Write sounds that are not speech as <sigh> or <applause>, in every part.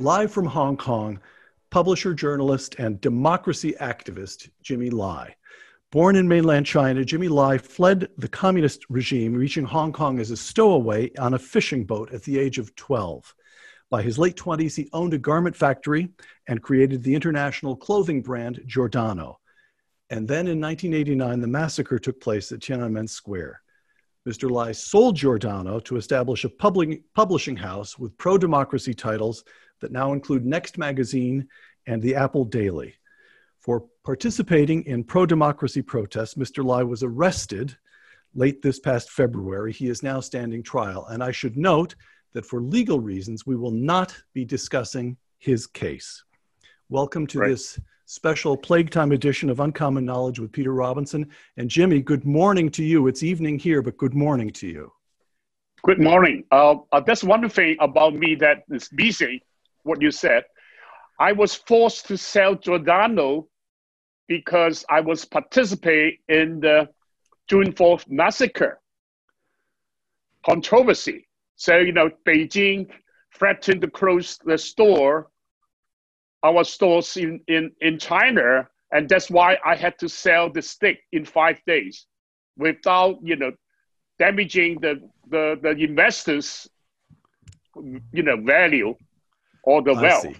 Live from Hong Kong, publisher, journalist, and democracy activist Jimmy Lai. Born in mainland China, Jimmy Lai fled the communist regime, reaching Hong Kong as a stowaway on a fishing boat at the age of 12. By his late 20s, he owned a garment factory and created the international clothing brand Giordano. And then in 1989, the massacre took place at Tiananmen Square. Mr. Lai sold Giordano to establish a publishing house with pro democracy titles that now include Next Magazine and the Apple Daily. For participating in pro democracy protests, Mr. Lai was arrested late this past February. He is now standing trial. And I should note that for legal reasons, we will not be discussing his case. Welcome to right. this special Plague Time edition of Uncommon Knowledge with Peter Robinson. And Jimmy, good morning to you. It's evening here, but good morning to you. Good morning. Uh, uh, that's one thing about me that is busy, what you said. I was forced to sell Giordano because I was participating in the June 4th massacre controversy. So, you know, Beijing threatened to close the store, our stores in, in, in China, and that's why I had to sell the stick in five days without, you know, damaging the, the, the investors, you know, value or the I wealth. See.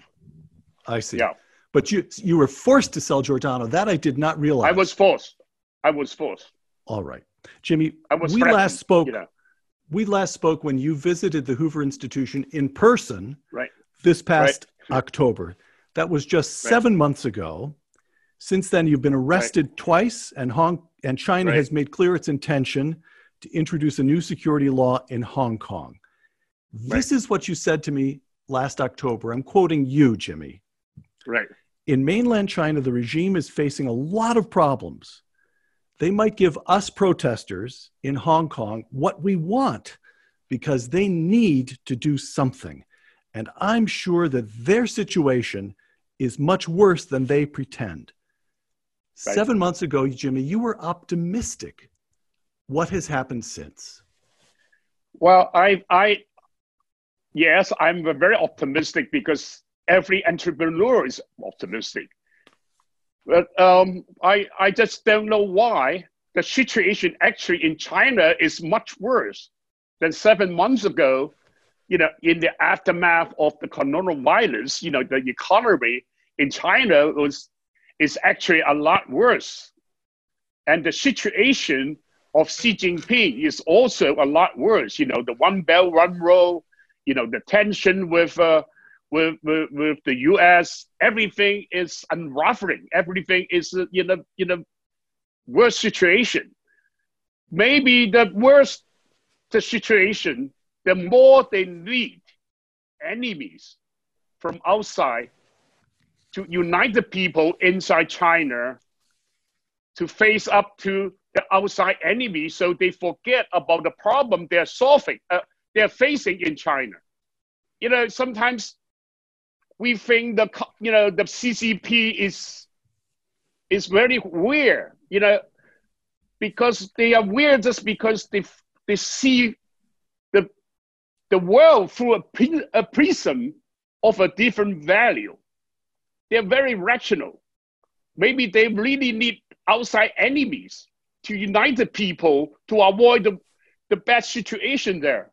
I see. Yeah. But you you were forced to sell Giordano. That I did not realize. I was forced. I was forced. All right, Jimmy. I was. we last spoke. You know. We last spoke when you visited the Hoover Institution in person. Right. This past right. October. That was just right. seven months ago. Since then, you've been arrested right. twice, and Hong and China has made clear its intention to introduce a new security law in Hong Kong. This is what you said to me last October. I'm quoting you, Jimmy. Right. In mainland China, the regime is facing a lot of problems. They might give us protesters in Hong Kong what we want because they need to do something. And I'm sure that their situation is much worse than they pretend. Right. Seven months ago, Jimmy, you were optimistic. What has happened since? Well, I, I, yes, I'm very optimistic because every entrepreneur is optimistic. But um, I, I just don't know why the situation actually in China is much worse than seven months ago. You know, in the aftermath of the coronavirus, you know, the economy in China was is actually a lot worse, and the situation of Xi Jinping is also a lot worse. You know, the One Belt One Road, you know, the tension with uh, with, with, with the U.S., everything is unraveling. Everything is in a in a worse situation. Maybe the worse the situation, the more they need enemies from outside to unite the people inside China to face up to the outside enemy so they forget about the problem they're solving, uh, they're facing in China. You know, sometimes we think the you know the CCP is is very weird, you know, because they are weird just because they they see the the world through a, a prism of a different value. They're very rational. Maybe they really need outside enemies to unite the people to avoid the, the bad situation there.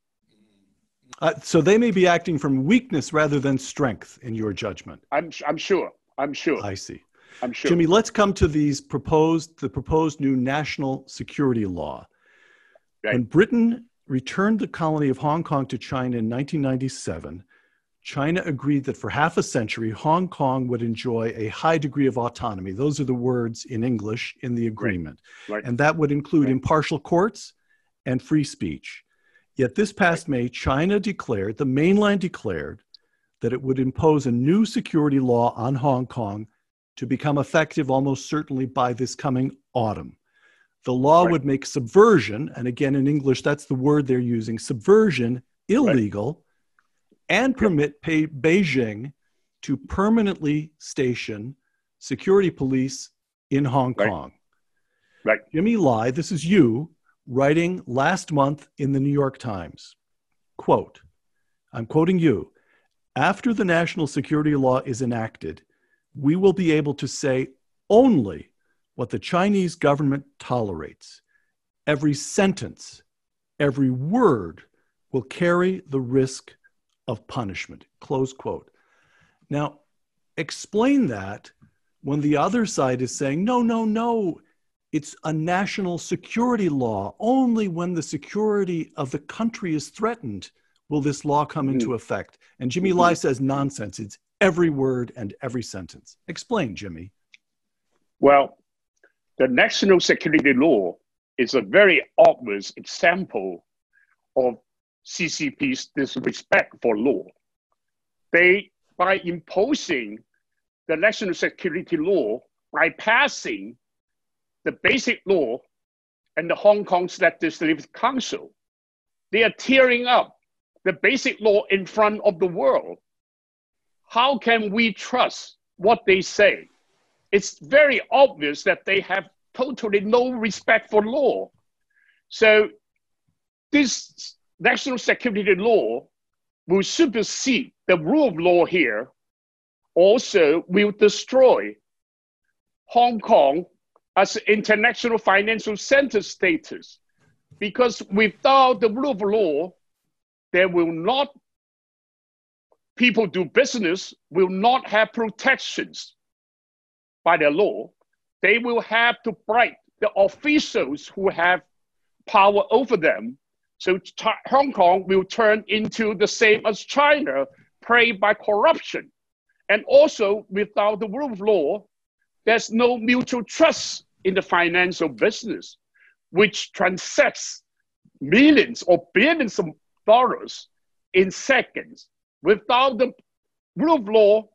Uh, so they may be acting from weakness rather than strength, in your judgment. I'm, I'm sure. I'm sure. I see. I'm sure. Jimmy, let's come to these proposed, the proposed new national security law. Right. When Britain returned the colony of Hong Kong to China in 1997, China agreed that for half a century, Hong Kong would enjoy a high degree of autonomy. Those are the words in English in the agreement. Right. Right. And that would include impartial courts and free speech. Yet this past May, China declared, the mainland declared, that it would impose a new security law on Hong Kong to become effective almost certainly by this coming autumn. The law right. would make subversion, and again in English, that's the word they're using, subversion illegal right. and permit Beijing to permanently station security police in Hong right. Kong. Right. Jimmy Lai, this is you writing last month in the New York Times. Quote, I'm quoting you. after the national security law is enacted, we will be able to say only what the Chinese government tolerates. Every sentence, every word will carry the risk of punishment. Close quote. Now, explain that when the other side is saying, no, no, no, it's a national security law. Only when the security of the country is threatened will this law come into mm. effect. And Jimmy mm-hmm. Lai says nonsense. It's every word and every sentence. Explain, Jimmy. Well, the national security law is a very obvious example of CCP's disrespect for law. They, by imposing the national security law, by passing the basic law and the Hong Kong Legislative Council, they are tearing up the basic law in front of the world. How can we trust what they say? It's very obvious that they have totally no respect for law. So this national security law will supersede the rule of law here, also will destroy Hong Kong as international financial center status. Because without the rule of law, there will not, people do business will not have protections by the law. They will have to bribe the officials who have power over them so Hong Kong will turn into the same as China, preyed by corruption. And also, without the rule of law, there's no mutual trust in the financial business, which transacts millions or billions of dollars in seconds. Without the rule of law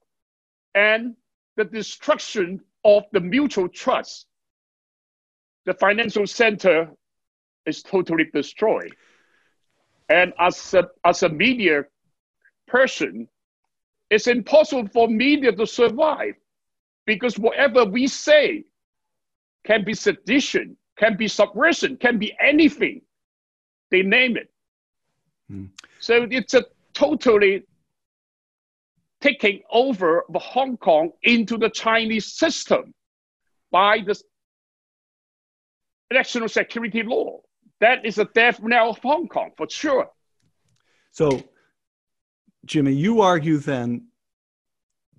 and the destruction of the mutual trust, the financial center is totally destroyed. And as a, as a media person, it's impossible for media to survive because whatever we say can be sedition, can be subversion, can be anything. They name it. Hmm. So it's a totally taking over the Hong Kong into the Chinese system by the national security law. That is a death knell of Hong Kong for sure. So, Jimmy, you argue then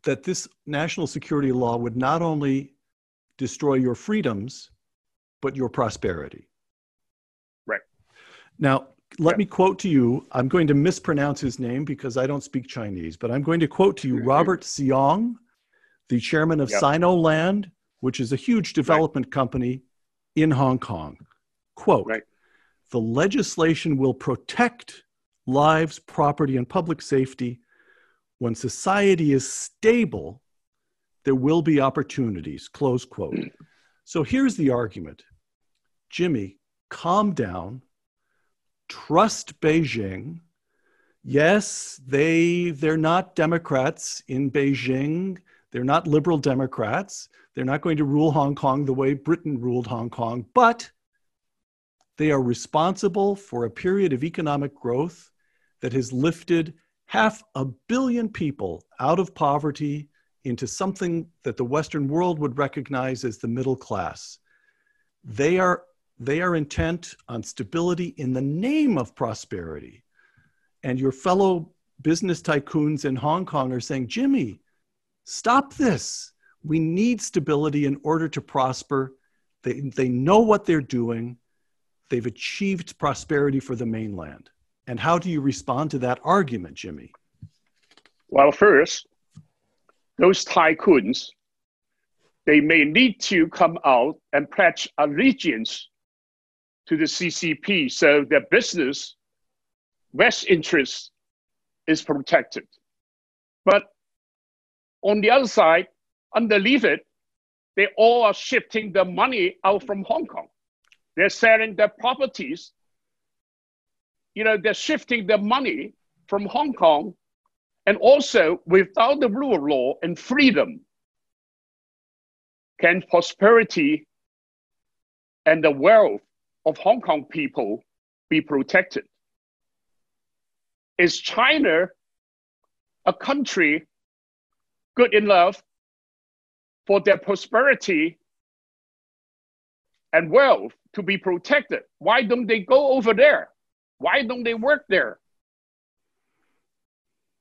that this national security law would not only destroy your freedoms, but your prosperity. Right. Now, let yeah. me quote to you. I'm going to mispronounce his name because I don't speak Chinese, but I'm going to quote to you mm-hmm. Robert Siong, the chairman of yep. Sinoland, which is a huge development right. company in Hong Kong. Quote right. The legislation will protect lives, property, and public safety. When society is stable, there will be opportunities. Close quote. Mm. So here's the argument Jimmy, calm down, trust Beijing. Yes, they, they're not Democrats in Beijing. They're not liberal Democrats. They're not going to rule Hong Kong the way Britain ruled Hong Kong, but they are responsible for a period of economic growth that has lifted half a billion people out of poverty into something that the Western world would recognize as the middle class. They are, they are intent on stability in the name of prosperity. And your fellow business tycoons in Hong Kong are saying, Jimmy, stop this. We need stability in order to prosper. They, they know what they're doing they've achieved prosperity for the mainland. And how do you respond to that argument, Jimmy? Well, first, those tycoons, they may need to come out and pledge allegiance to the CCP so their business, West interest is protected. But on the other side, underneath it, they all are shifting the money out from Hong Kong. They're selling their properties. You know, they're shifting their money from Hong Kong and also without the rule of law and freedom can prosperity and the wealth of Hong Kong people be protected? Is China a country good enough for their prosperity and wealth to be protected. Why don't they go over there? Why don't they work there?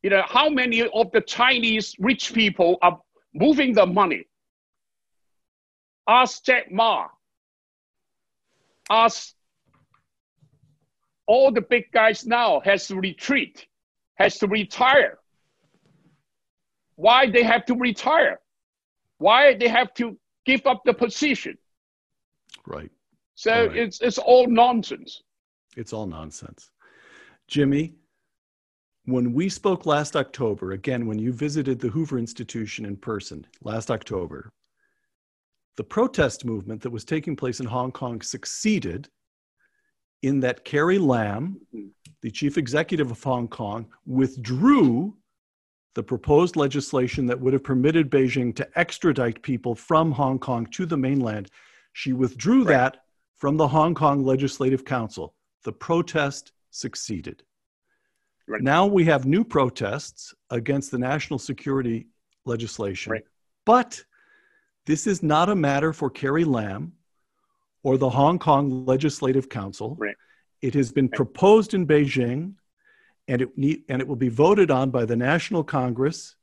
You know, how many of the Chinese rich people are moving the money? Ask Jack Ma. Ask all the big guys now has to retreat, has to retire. Why they have to retire? Why they have to give up the position? Right. So right. it's it's all nonsense. It's all nonsense. Jimmy, when we spoke last October, again, when you visited the Hoover Institution in person last October, the protest movement that was taking place in Hong Kong succeeded in that Carrie Lam, the chief executive of Hong Kong, withdrew the proposed legislation that would have permitted Beijing to extradite people from Hong Kong to the mainland. She withdrew right. that from the Hong Kong Legislative Council. The protest succeeded. Right. Now we have new protests against the national security legislation. Right. But this is not a matter for Carrie Lam or the Hong Kong Legislative Council. Right. It has been proposed in Beijing and it, need, and it will be voted on by the National Congress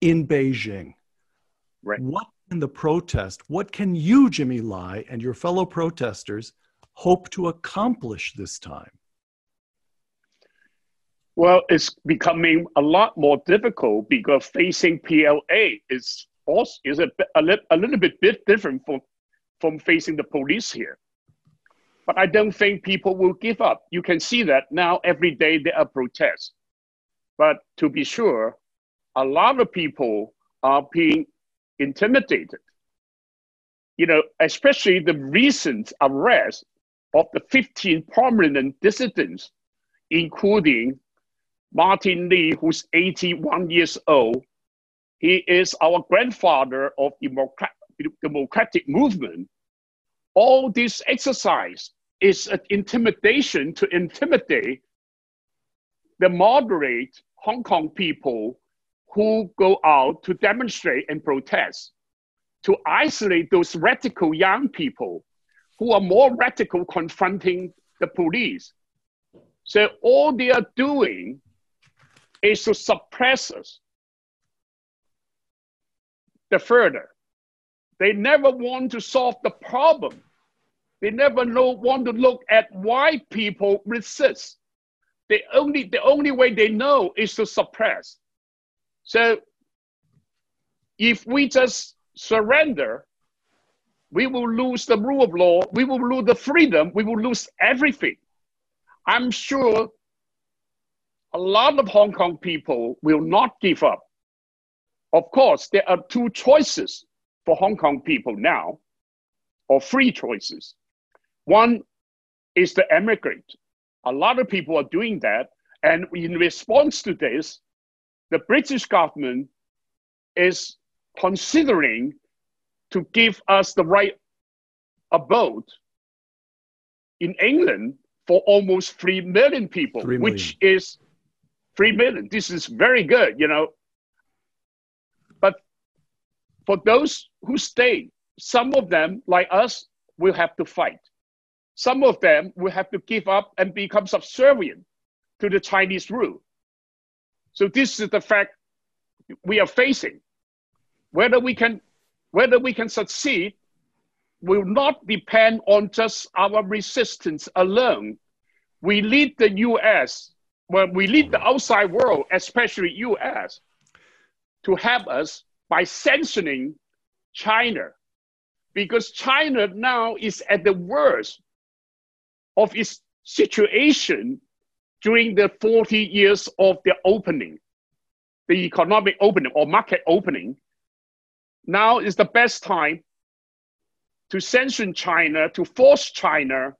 in Beijing. Right. What in the protest, what can you, Jimmy Lai, and your fellow protesters hope to accomplish this time? Well, it's becoming a lot more difficult because facing PLA is also is a, a, a little bit bit different from, from facing the police here. But I don't think people will give up. You can see that now every day there are protests. But to be sure, a lot of people are being intimidated. You know, especially the recent arrest of the 15 prominent dissidents, including Martin Lee, who's 81 years old. He is our grandfather of democratic movement. All this exercise is an intimidation to intimidate the moderate Hong Kong people who go out to demonstrate and protest, to isolate those radical young people who are more radical confronting the police. So all they are doing is to suppress us the further. They never want to solve the problem. They never know, want to look at why people resist. The only, the only way they know is to suppress. So if we just surrender, we will lose the rule of law, we will lose the freedom, we will lose everything. I'm sure a lot of Hong Kong people will not give up. Of course, there are two choices for Hong Kong people now, or three choices. One is to emigrate. A lot of people are doing that. And in response to this, the British government is considering to give us the right abode in England for almost 3 million people, 3 million. which is 3 million. This is very good, you know. But for those who stay, some of them, like us, will have to fight. Some of them will have to give up and become subservient to the Chinese rule. So this is the fact we are facing. Whether we can, whether we can succeed will not depend on just our resistance alone. We need the U.S. Well, we need the outside world, especially U.S., to help us by sanctioning China, because China now is at the worst of its situation during the 40 years of the opening, the economic opening or market opening, now is the best time to sanction China, to force China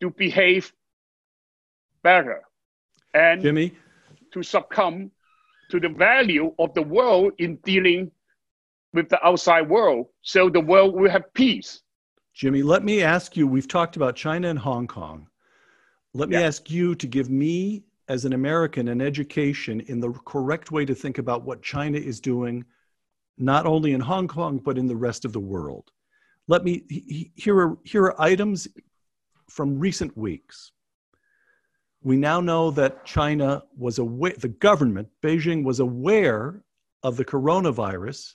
to behave better and Jimmy? to succumb to the value of the world in dealing with the outside world so the world will have peace. Jimmy, let me ask you we've talked about China and Hong Kong. Let me yeah. ask you to give me as an American an education in the correct way to think about what China is doing, not only in Hong Kong, but in the rest of the world. Let me, here are, here are items from recent weeks. We now know that China was aware, the government, Beijing, was aware of the coronavirus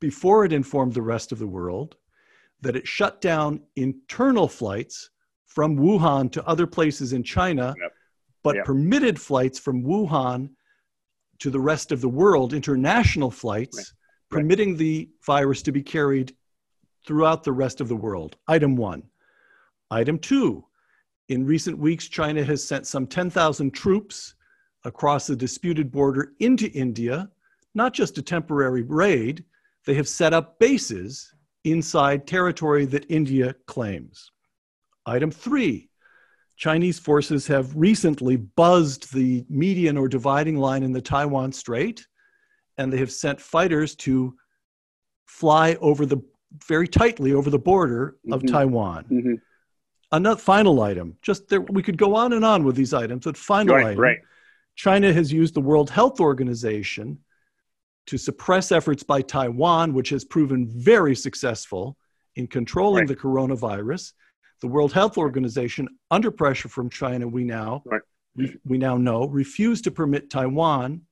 before it informed the rest of the world, that it shut down internal flights from Wuhan to other places in China, yep. but yep. permitted flights from Wuhan to the rest of the world, international flights, right. Permitting the virus to be carried throughout the rest of the world. Item one. Item two. In recent weeks, China has sent some 10,000 troops across the disputed border into India, not just a temporary raid, they have set up bases inside territory that India claims. Item three Chinese forces have recently buzzed the median or dividing line in the Taiwan Strait, and they have sent fighters to fly over the very tightly over the border of mm-hmm. Taiwan. Mm-hmm. Another final item, just there, we could go on and on with these items, but final right, item. Right. China has used the World Health Organization to suppress efforts by Taiwan, which has proven very successful in controlling right. the coronavirus. The World Health Organization, under pressure from China, we now right. we, we, now know, refused to permit Taiwan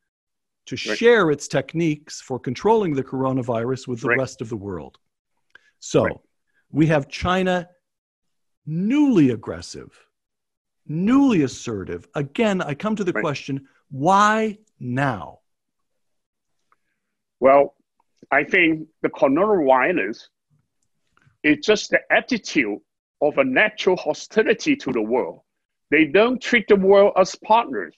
to right. share its techniques for controlling the coronavirus with the rest of the world. So we have China newly aggressive, newly assertive. Again, I come to the question why now? Well, I think the coronavirus is just the attitude of a natural hostility to the world. They don't treat the world as partners.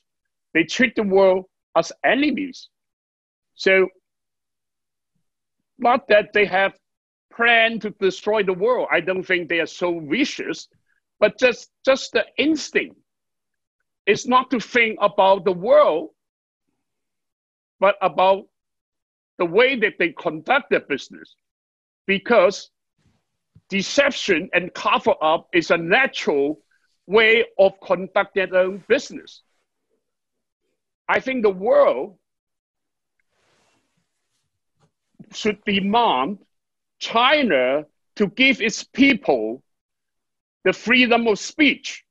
They treat the world as enemies. So, not that they have planned to destroy the world. I don't think they are so vicious, but just, just the instinct is not to think about the world, but about the way that they conduct their business because deception and cover up is a natural way of conducting their own business. I think the world should demand China to give its people the freedom of speech.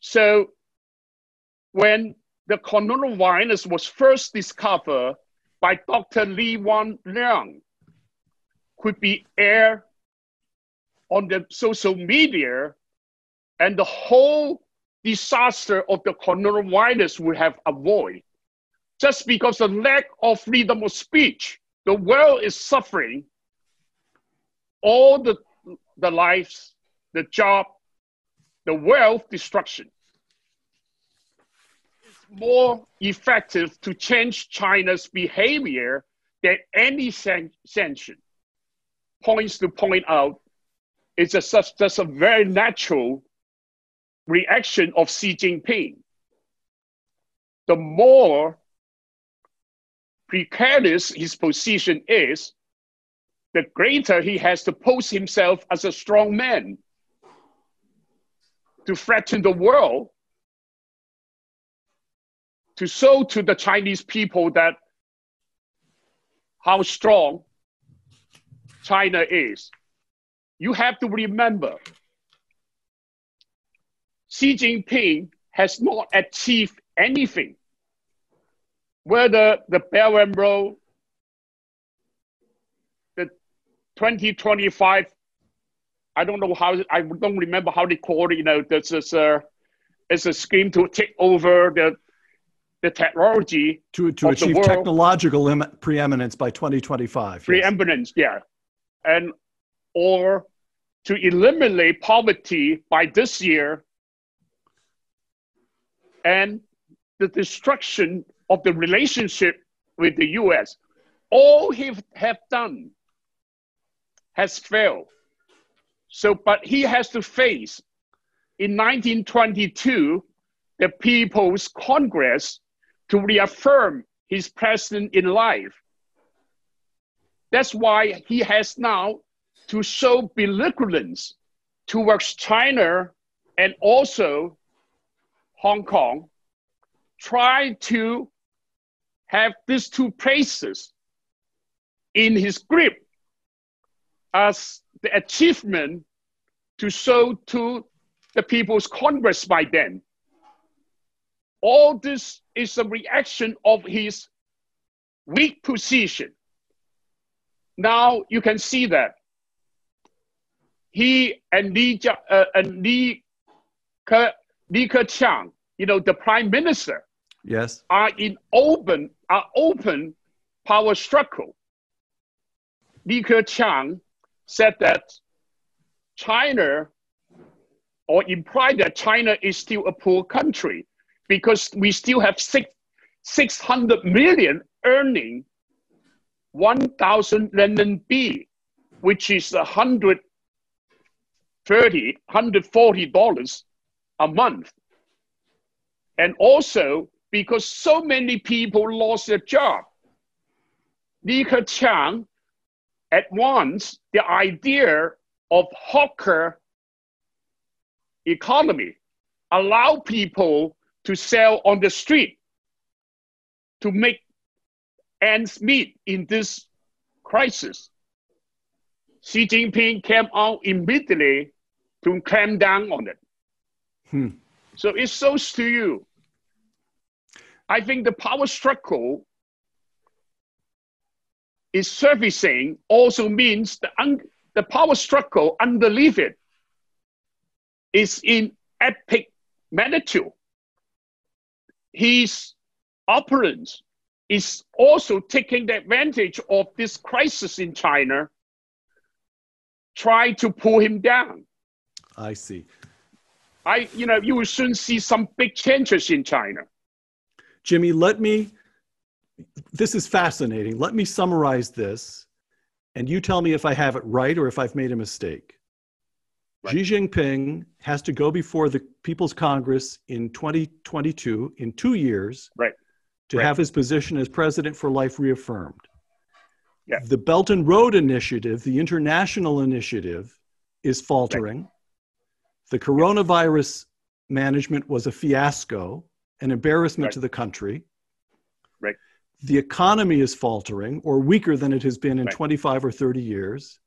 So when the coronavirus was first discovered by Dr. Li Wenliang could be aired on the social media and the whole disaster of the coronavirus we have avoided. Just because the lack of freedom of speech, the world is suffering all the, the lives, the job, the wealth destruction It's more effective to change China's behavior than any san- sanction. Points to point out, it's a, just a very natural reaction of Xi Jinping. The more precarious his position is, the greater he has to pose himself as a strong man to threaten the world to show to the Chinese people that how strong China is. You have to remember, Xi Jinping has not achieved anything. Whether the Belt and Road, the 2025, I don't know how, I don't remember how they call it, you know, this is a, it's a scheme to take over the the technology to, to achieve technological preeminence by 2025 preeminence yes. yeah and or to eliminate poverty by this year and the destruction of the relationship with the us all he have done has failed so but he has to face in 1922 the people's congress to reaffirm his presence in life. That's why he has now to show belligerence towards China and also Hong Kong, try to have these two places in his grip as the achievement to show to the People's Congress by then. All this is a reaction of his weak position. Now you can see that he and Li, uh, and Li, Ke, Li Keqiang, you know, the prime minister, yes, are in open are open power struggle. Li Keqiang said that China, or implied that China is still a poor country because we still have six, 600 million earning 1,000 renminbi, which is 130, 140 dollars a month. And also because so many people lost their job, Li Keqiang at once the idea of hawker economy allow people to sell on the street to make ends meet in this crisis. Xi Jinping came out immediately to clamp down on it. Hmm. So it shows to you. I think the power struggle is servicing also means the, un- the power struggle underneath it is in epic magnitude. His opponents is also taking the advantage of this crisis in China, trying to pull him down. I see. I, you know, you will soon see some big changes in China. Jimmy, let me, this is fascinating. Let me summarize this, and you tell me if I have it right or if I've made a mistake. Right. Xi Jinping has to go before the People's Congress in 2022, in two years, right to right. have his position as president for life reaffirmed. Yeah. The Belt and Road Initiative, the international initiative, is faltering. Right. The coronavirus management was a fiasco, an embarrassment right. to the country. Right. The economy is faltering or weaker than it has been in 25 or 30 years.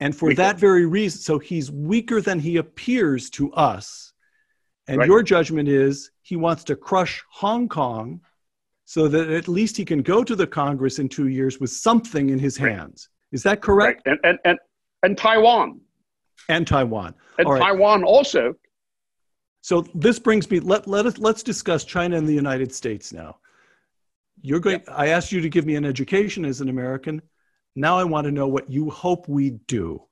And for weaker. that very reason, so he's weaker than he appears to us. And your judgment is he wants to crush Hong Kong so that at least he can go to the Congress in two years with something in his hands. Is that correct? Right. And, and, and, and Taiwan. And Taiwan. And right. Taiwan also. So this brings me, let, let us, let's discuss China and the United States now. You're going, I asked you to give me an education as an American. Now I want to know what you hope we do.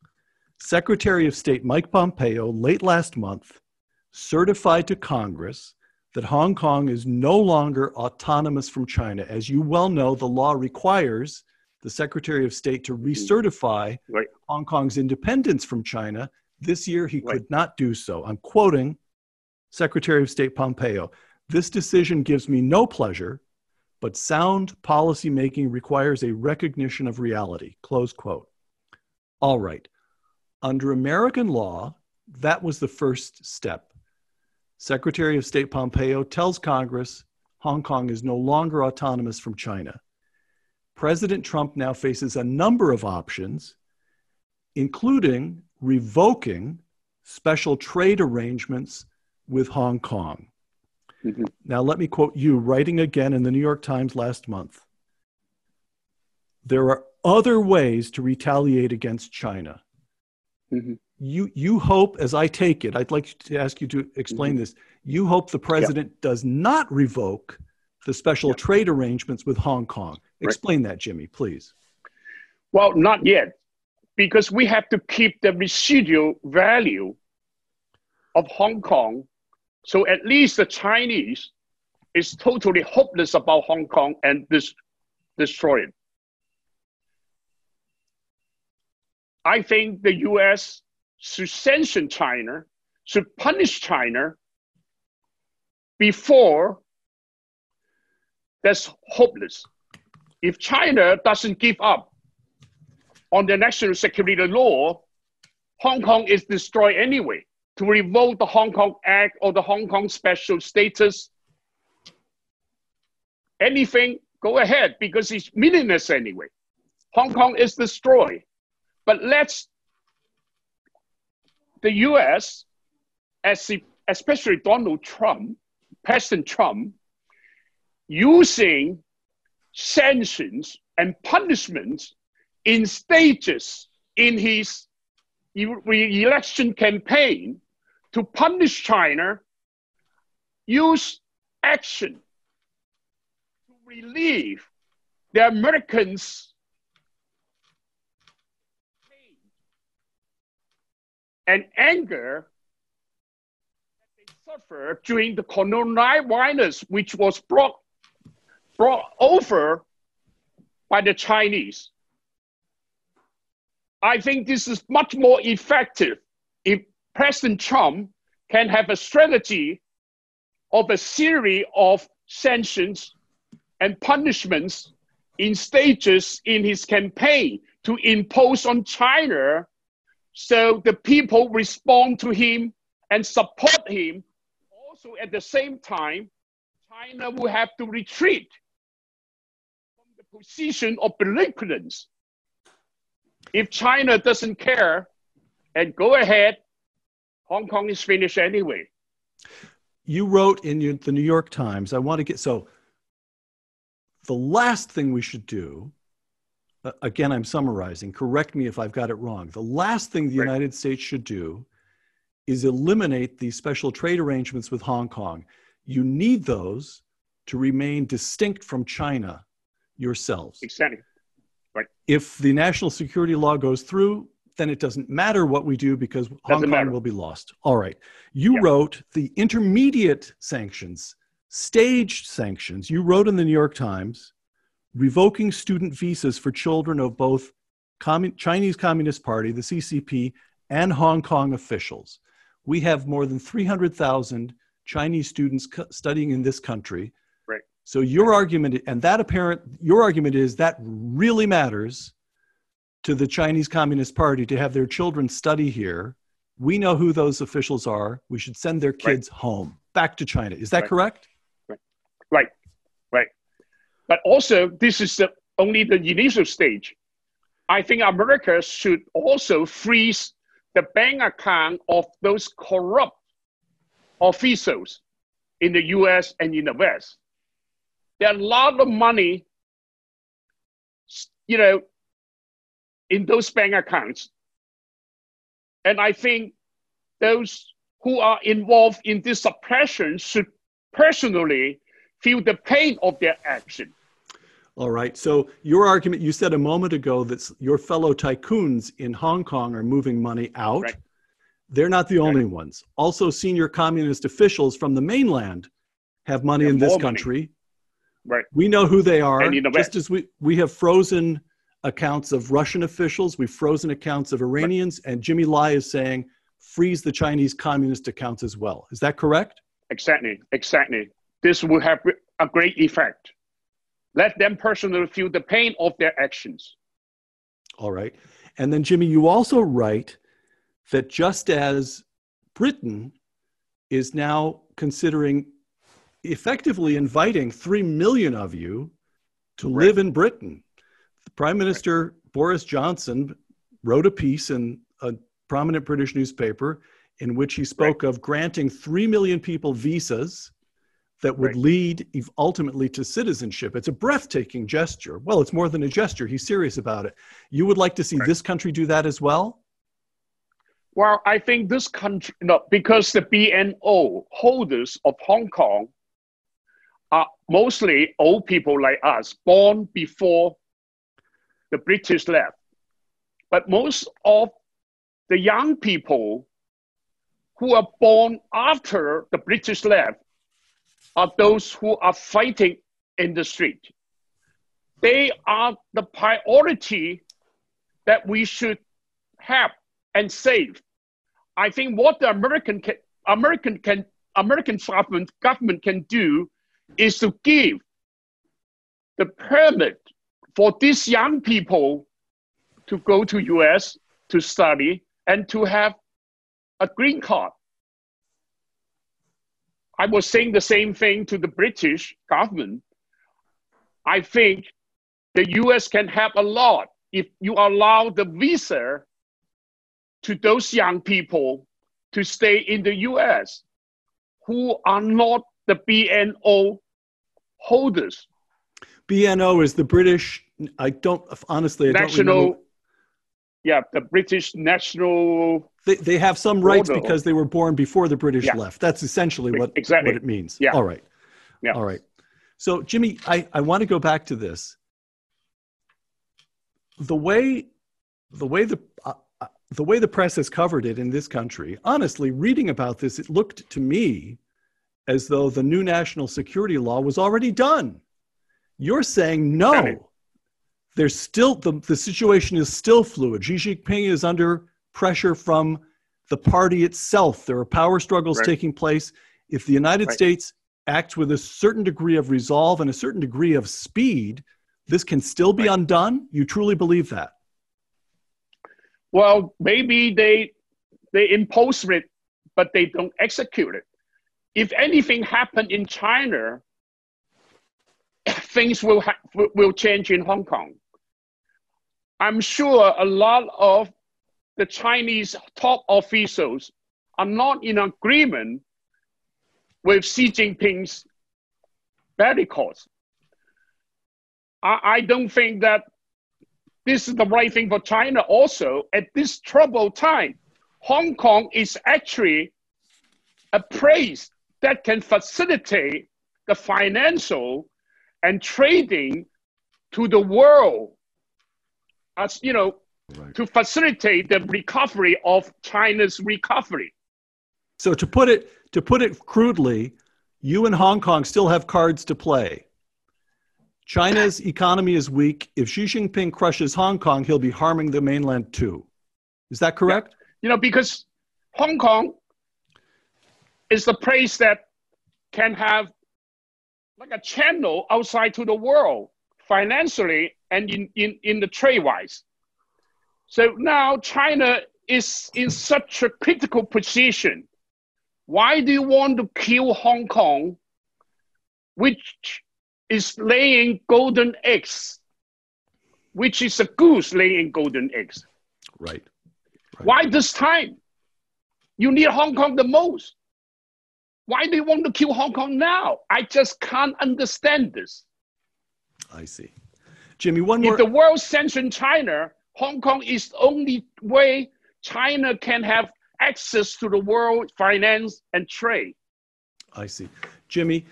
Secretary of State Mike Pompeo, late last month, certified to Congress that Hong Kong is no longer autonomous from China. As you well know, the law requires the Secretary of State to hmm. recertify right. Hong Kong's independence from China. This year, he right. could not do so. I'm quoting Secretary of State Pompeo. This decision gives me no pleasure, but sound policymaking requires a recognition of reality. Close quote. All right. Under American law, that was the first step. Secretary of State Pompeo tells Congress Hong Kong is no longer autonomous from China. President Trump now faces a number of options, including revoking special trade arrangements with Hong Kong. Mm-hmm. Now, let me quote you, writing again in the New York Times last month. There are other ways to retaliate against China. Mm-hmm you you hope as i take it i'd like to ask you to explain mm-hmm. this you hope the president yep. does not revoke the special yep. trade arrangements with hong kong explain right. that jimmy please well not yet because we have to keep the residual value of hong kong so at least the chinese is totally hopeless about hong kong and this destroy it i think the us should sanction China, should punish China before that's hopeless. If China doesn't give up on the national security law, Hong Kong is destroyed anyway. to revoke the Hong Kong Act or the Hong Kong special status, anything, go ahead because it's meaningless anyway. Hong Kong is destroyed. But let's, the US, especially Donald Trump, President Trump, using sanctions and punishments in stages in his election campaign to punish China, use action to relieve the Americans' pain and anger that they suffered during the coronavirus, which was brought, brought over by the Chinese. I think this is much more effective if President Trump can have a strategy of a series of sanctions and punishments in stages in his campaign to impose on China so the people respond to him and support him. Also, at the same time, China will have to retreat position of belligerence if China doesn't care and go ahead, Hong Kong is finished anyway. You wrote in your, the New York Times, I want to get so the last thing we should do, uh, again, I'm summarizing, correct me if I've got it wrong. The last thing the right. United States should do is eliminate these special trade arrangements with Hong Kong. You need those to remain distinct from China yourselves. Exactly. Right. If the national security law goes through, then it doesn't matter what we do because doesn't Hong Kong matter. will be lost. All right. You yeah. wrote the intermediate sanctions, staged sanctions. You wrote in the New York Times revoking student visas for children of both Commun- Chinese Communist Party, the CCP, and Hong Kong officials. We have more than 300,000 Chinese students studying in this country. So your argument, and that apparent, your argument is that really matters to the Chinese Communist Party to have their children study here. We know who those officials are. We should send their kids right. home, back to China. Is that right. correct? Right, right, right. But also, this is the, only the initial stage. I think America should also freeze the bank account of those corrupt officials in the US and in the West there are a lot of money, you know, in those bank accounts. And I think those who are involved in this suppression should personally feel the pain of their action. All right. So, your argument, you said a moment ago that your fellow tycoons in Hong Kong are moving money out. Right. They're not the only ones. Also, senior communist officials from the mainland have money in this country. Money. Right. We know who they are. You know just as we, we have frozen accounts of Russian officials, we've frozen accounts of Iranians, right. and Jimmy Lai is saying freeze the Chinese communist accounts as well. Is that correct? Exactly. Exactly. This will have a great effect. Let them personally feel the pain of their actions. All right. And then, Jimmy, you also write that just as Britain is now considering effectively inviting 3 million of you to right. live in Britain. The Prime Minister right. Boris Johnson wrote a piece in a prominent British newspaper in which he spoke right. of granting 3 million people visas that would lead ultimately to citizenship. It's a breathtaking gesture. Well, it's more than a gesture. He's serious about it. You would like to see this country do that as well? Well, I think this country, no, because the BNO holders of Hong Kong are mostly old people like us, born before the British left. But most of the young people who are born after the British left are those who are fighting in the street. They are the priority that we should have and save. I think what the American can, American can American government government can do is to give the permit for these young people to go to US to study and to have a green card I was saying the same thing to the British government. I think the US can help a lot if you allow the visa to those young people to stay in the US who are not the BNO holders. BNO is the British, I don't, honestly, I national, don't Yeah, the British national. They, they have some rights because they were born before the British yeah. left. That's essentially what, exactly. what it means. Yeah. All right. Yeah. All right. So, Jimmy, I, I want to go back to this. The way, the way the, uh, uh, the way the press has covered it in this country, honestly, reading about this, it looked to me as though the new national security law was already done. You're saying no. There's still the, the situation is still fluid. Xi Jinping is under pressure from the party itself. There are power struggles right. taking place. If the United right. States acts with a certain degree of resolve and a certain degree of speed, this can still be undone. You truly believe that? Well, maybe they they impose it, but they don't execute it if anything happened in China, <coughs> things will, ha- will change in Hong Kong. I'm sure a lot of the Chinese top officials are not in agreement with Xi Jinping's boycotts. I, I don't think that this is the right thing for China also at this troubled time. Hong Kong is actually a place that can facilitate the financial and trading to the world as you know right. to facilitate the recovery of china's recovery. So to put it to put it crudely you and hong kong still have cards to play. China's economy is weak. If xi jinping crushes hong kong he'll be harming the mainland too. Is that correct? Yeah. you know because hong kong is the place that can have like a channel outside to the world financially and in, in, in the trade wise. So now China is in such a critical position. Why do you want to kill Hong Kong, which is laying golden eggs, which is a goose laying golden eggs? Right. right. Why this time? You need Hong Kong the most. Why do you want to kill Hong Kong now? I just can't understand this. I see. Jimmy, one more. If the world sanctions China, Hong Kong is the only way China can have access to the world finance and trade. I see. Jimmy,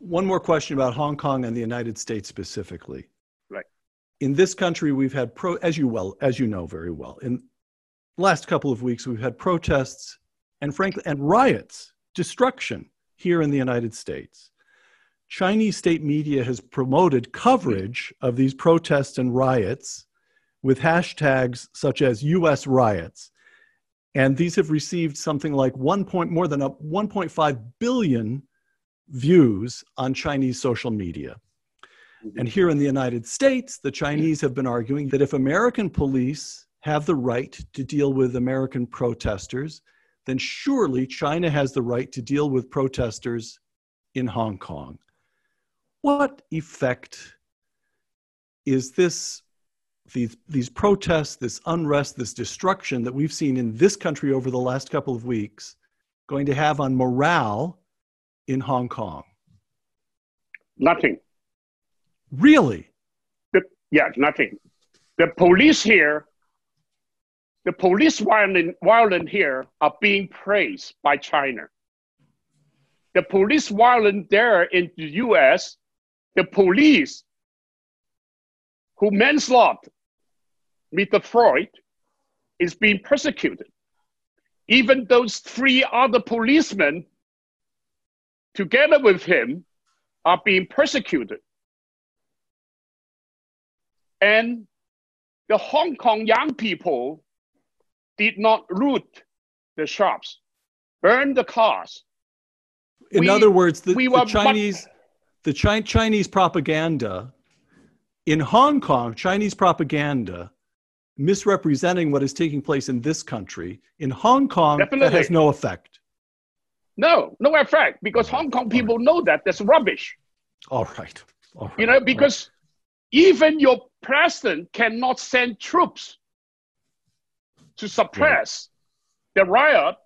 one more question about Hong Kong and the United States specifically. Right. In this country, we've had pro, as you well, as you know very well, in last couple of weeks, we've had protests and frankly, and riots destruction here in the United States. Chinese state media has promoted coverage of these protests and riots with hashtags such as US riots. And these have received something like 1 point, more than a 1.5 billion views on Chinese social media. Mm-hmm. And here in the United States, the Chinese have been arguing that if American police have the right to deal with American protesters, then surely China has the right to deal with protesters in Hong Kong. What effect is this, these, these protests, this unrest, this destruction that we've seen in this country over the last couple of weeks going to have on morale in Hong Kong? Nothing. Really? The, yeah, nothing. The police here the police violence, here are being praised by China. The police violence there in the US, the police who manslaughter Mr. Floyd is being persecuted. Even those three other policemen together with him are being persecuted. And the Hong Kong young people did not loot the shops, burn the cars. In we, other words, the, we the Chinese, the Chi- Chinese propaganda in Hong Kong, Chinese propaganda misrepresenting what is taking place in this country, in Hong Kong, Definitely. that has no effect. No, no effect because Hong Kong people know that that's rubbish. All right. All right. You know, because even your president cannot send troops to suppress right. the riot.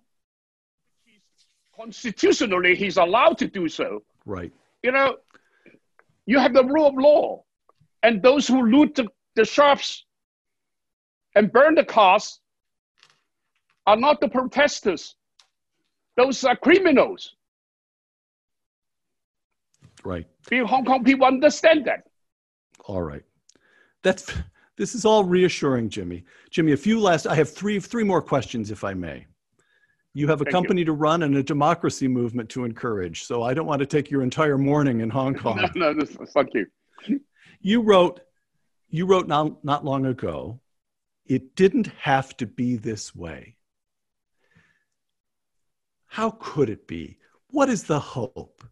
Constitutionally, he's allowed to do so. Right. You know, you have the rule of law, and those who loot the, the shops and burn the cars are not the protesters. Those are criminals. Right. The Hong Kong people understand that. All right. That's this is all reassuring, Jimmy. Jimmy, a few last I have three three more questions if I may. You have a Thank company you. to run and a democracy movement to encourage. So I don't want to take your entire morning in Hong <laughs> Kong. no, no, fuck you. You wrote you wrote not, not long ago, it didn't have to be this way. How could it be? What is the hope?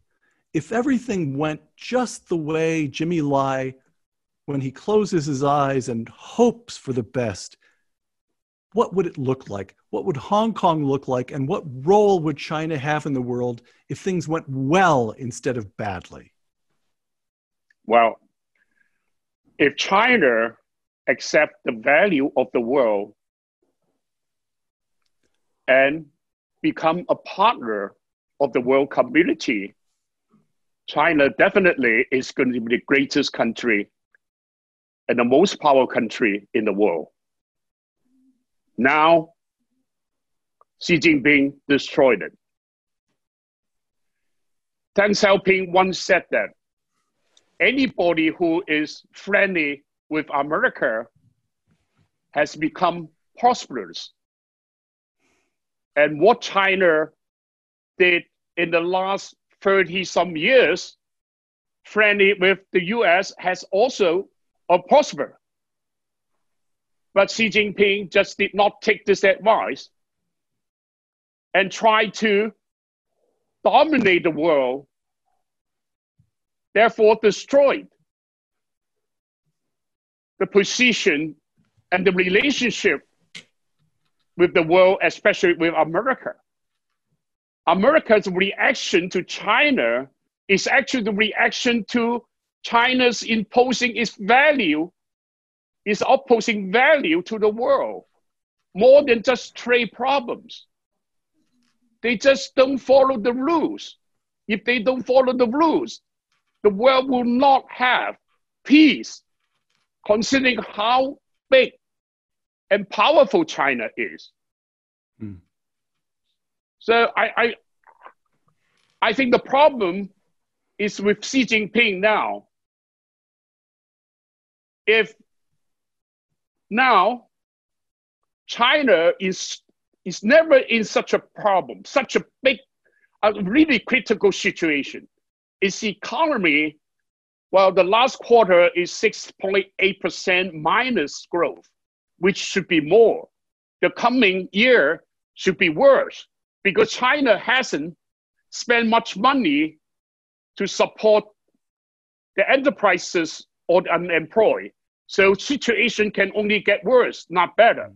If everything went just the way Jimmy Lai, when he closes his eyes and hopes for the best, what would it look like? What would Hong Kong look like? And what role would China have in the world if things went well instead of badly? Well, if China accept the value of the world and become a partner of the world community, China definitely is going to be the greatest country and the most powerful country in the world. Now, Xi Jinping destroyed it. Deng Xiaoping once said that anybody who is friendly with America has become prosperous. And what China did in the last 30 some years, friendly with the US, has also uh, prospered. But Xi Jinping just did not take this advice and tried to dominate the world, therefore destroyed the position and the relationship with the world, especially with America. America's reaction to China is actually the reaction to China's imposing its value, its opposing value to the world, more than just trade problems. They just don't follow the rules. If they don't follow the rules, the world will not have peace considering how big and powerful China is. Mm. So I, I, I think the problem is with Xi Jinping now. If now China is is never in such a problem, such a big, a really critical situation. Its economy well, the last quarter is 6.8% minus growth, which should be more. The coming year should be worse because China hasn't spent much money to support the enterprises or the unemployed. So situation can only get worse, not better.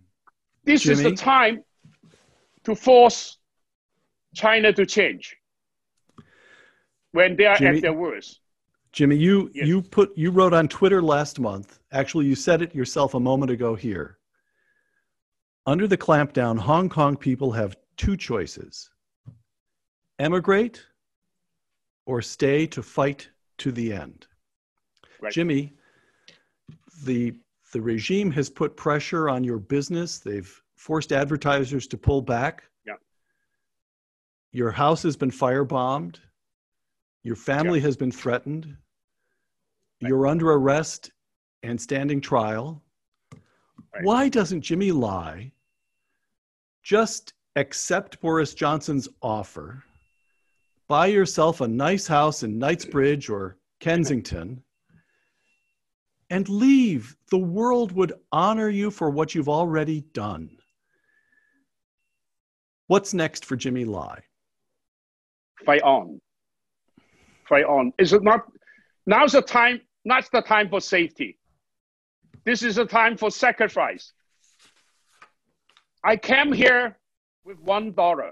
This Jimmy? is the time to force China to change when they are Jimmy? at their worst. Jimmy, you yes. you put you wrote on Twitter last month. Actually, you said it yourself a moment ago here. Under the clampdown, Hong Kong people have two choices: emigrate or stay to fight to the end. Right. Jimmy, the the regime has put pressure on your business. They've forced advertisers to pull back. Yeah. Your house has been firebombed. Your family yeah. has been threatened. You're under arrest and standing trial. Right. Why doesn't Jimmy Lai? just accept Boris Johnson's offer, buy yourself a nice house in Knightsbridge or Kensington, and leave? The world would honor you for what you've already done. What's next for Jimmy Lai? Fight on. Fight on. Is it not? Now's the time not the time for safety. This is a time for sacrifice. I came here with one dollar.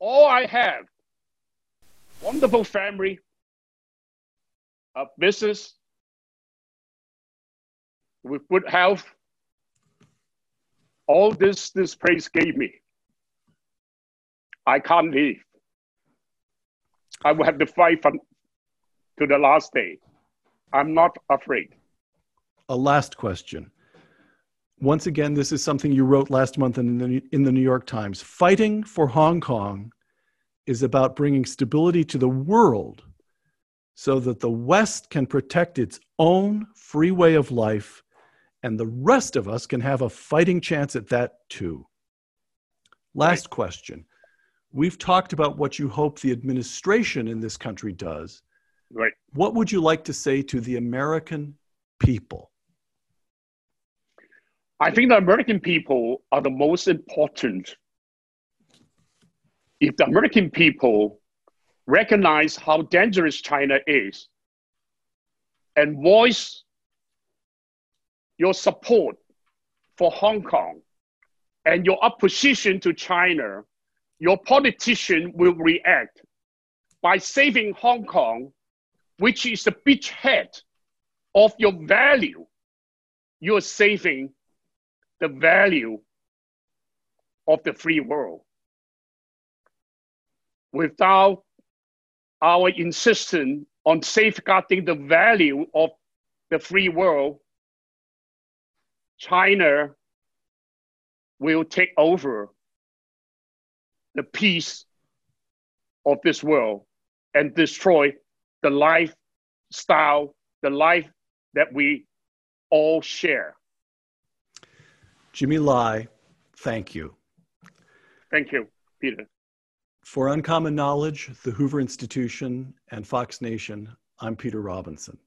all I have, wonderful family, a business with good health, all this this place gave me. I can't leave. I will have to fight from, to the last day. I'm not afraid. A last question. Once again, this is something you wrote last month in the, in the New York Times. Fighting for Hong Kong is about bringing stability to the world so that the West can protect its own free way of life and the rest of us can have a fighting chance at that too. Last question. We've talked about what you hope the administration in this country does. Right. What would you like to say to the American people? I think the American people are the most important. If the American people recognize how dangerous China is and voice your support for Hong Kong and your opposition to China, your politician will react by saving Hong Kong, which is the beachhead of your value. You're saving the value of the free world. Without our insistence on safeguarding the value of the free world, China will take over the peace of this world and destroy the lifestyle, the life that we all share. Jimmy Lai, thank you. Thank you, Peter. For Uncommon Knowledge, the Hoover Institution, and Fox Nation, I'm Peter Robinson.